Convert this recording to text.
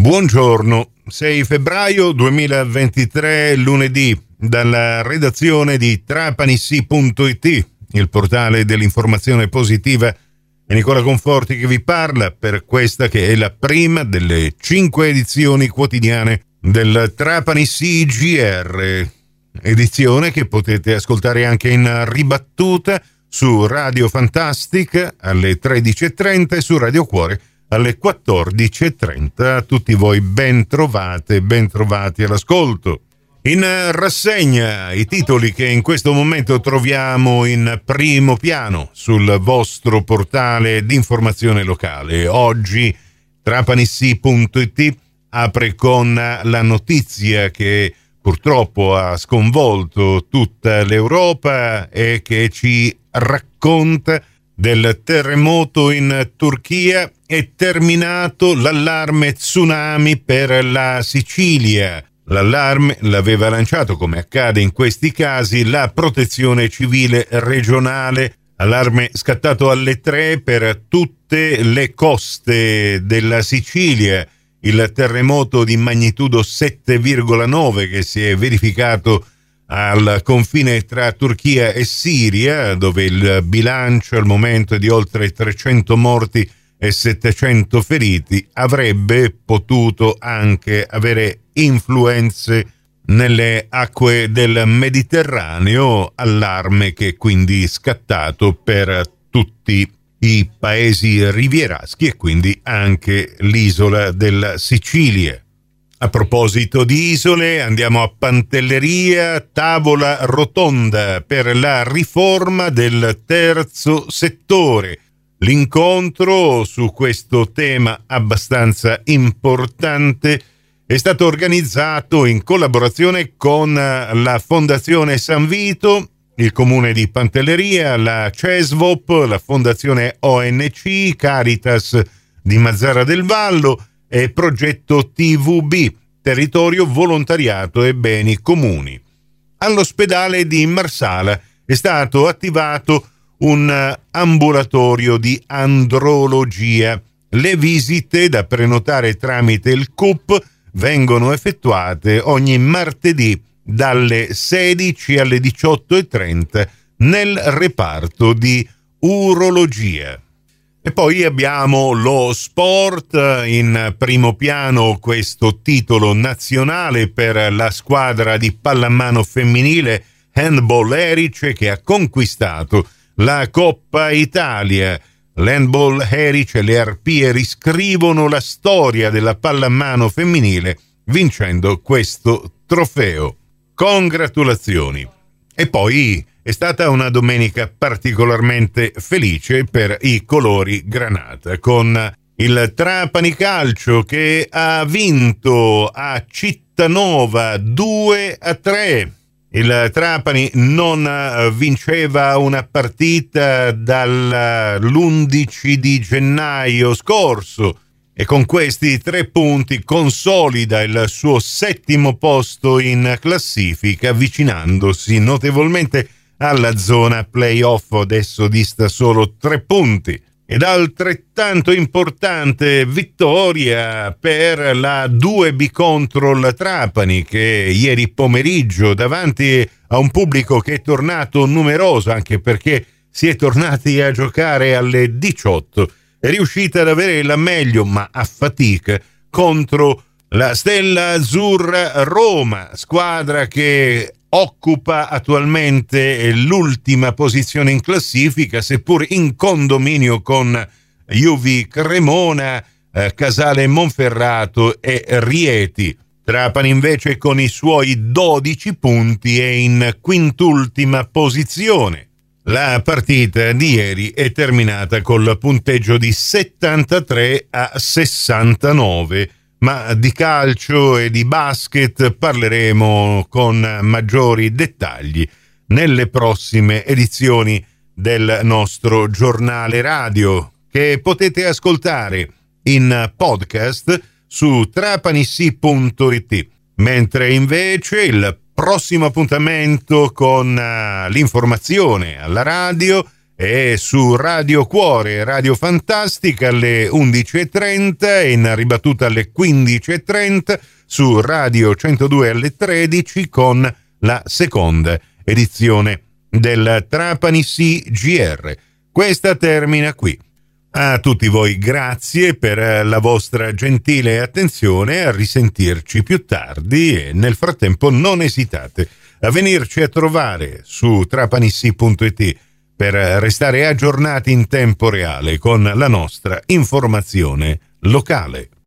Buongiorno, 6 febbraio 2023, lunedì, dalla redazione di trapanissi.it, il portale dell'informazione positiva. È Nicola Conforti che vi parla per questa che è la prima delle cinque edizioni quotidiane del Trapanissi GR, edizione che potete ascoltare anche in ribattuta su Radio Fantastic alle 13.30 e su Radio Cuore alle 14.30. A tutti voi ben trovate, ben trovati all'ascolto. In rassegna i titoli che in questo momento troviamo in primo piano sul vostro portale di informazione locale. Oggi trapanissi.it apre con la notizia che purtroppo ha sconvolto tutta l'Europa e che ci racconta del terremoto in Turchia è terminato l'allarme tsunami per la Sicilia. L'allarme l'aveva lanciato, come accade in questi casi, la protezione civile regionale, allarme scattato alle tre per tutte le coste della Sicilia. Il terremoto di magnitudo 7,9 che si è verificato al confine tra Turchia e Siria, dove il bilancio al momento è di oltre 300 morti e 700 feriti, avrebbe potuto anche avere influenze nelle acque del Mediterraneo, allarme che quindi scattato per tutti i paesi rivieraschi e quindi anche l'isola della Sicilia. A proposito di isole, andiamo a Pantelleria, tavola rotonda per la riforma del terzo settore. L'incontro su questo tema abbastanza importante è stato organizzato in collaborazione con la Fondazione San Vito, il comune di Pantelleria, la CESVOP, la Fondazione ONC, Caritas di Mazzara del Vallo, e progetto TVB, Territorio Volontariato e Beni Comuni. All'ospedale di Marsala è stato attivato un ambulatorio di andrologia. Le visite da prenotare tramite il CUP vengono effettuate ogni martedì dalle 16 alle 18.30 nel reparto di urologia. E poi abbiamo lo sport in primo piano, questo titolo nazionale per la squadra di pallamano femminile Handball Erice che ha conquistato la Coppa Italia. L'Handball Erice e le Arpie riscrivono la storia della pallamano femminile vincendo questo trofeo. Congratulazioni! E poi è stata una domenica particolarmente felice per i colori granata, con il Trapani Calcio che ha vinto a Cittanova 2 a 3. Il Trapani non vinceva una partita dall'11 di gennaio scorso e con questi tre punti consolida il suo settimo posto in classifica avvicinandosi notevolmente alla zona playoff, adesso dista solo tre punti. Ed altrettanto importante vittoria per la 2B contro il Trapani che ieri pomeriggio davanti a un pubblico che è tornato numeroso anche perché si è tornati a giocare alle 18 è riuscita ad avere la meglio ma a fatica contro la Stella Azzurra Roma, squadra che occupa attualmente l'ultima posizione in classifica, seppur in condominio con Juvi Cremona, eh, Casale Monferrato e Rieti. Trapani invece con i suoi 12 punti è in quintultima posizione. La partita di ieri è terminata col punteggio di 73 a 69 ma di calcio e di basket parleremo con maggiori dettagli nelle prossime edizioni del nostro giornale radio che potete ascoltare in podcast su trapanissi.it mentre invece il prossimo appuntamento con uh, l'informazione alla radio e su Radio Cuore, Radio Fantastica alle 11.30 e in ribattuta alle 15.30 su Radio 102 alle 13 con la seconda edizione del Trapani CGR. Questa termina qui. A tutti voi grazie per la vostra gentile attenzione, a risentirci più tardi e nel frattempo non esitate a venirci a trovare su trapanissi.it per restare aggiornati in tempo reale con la nostra informazione locale.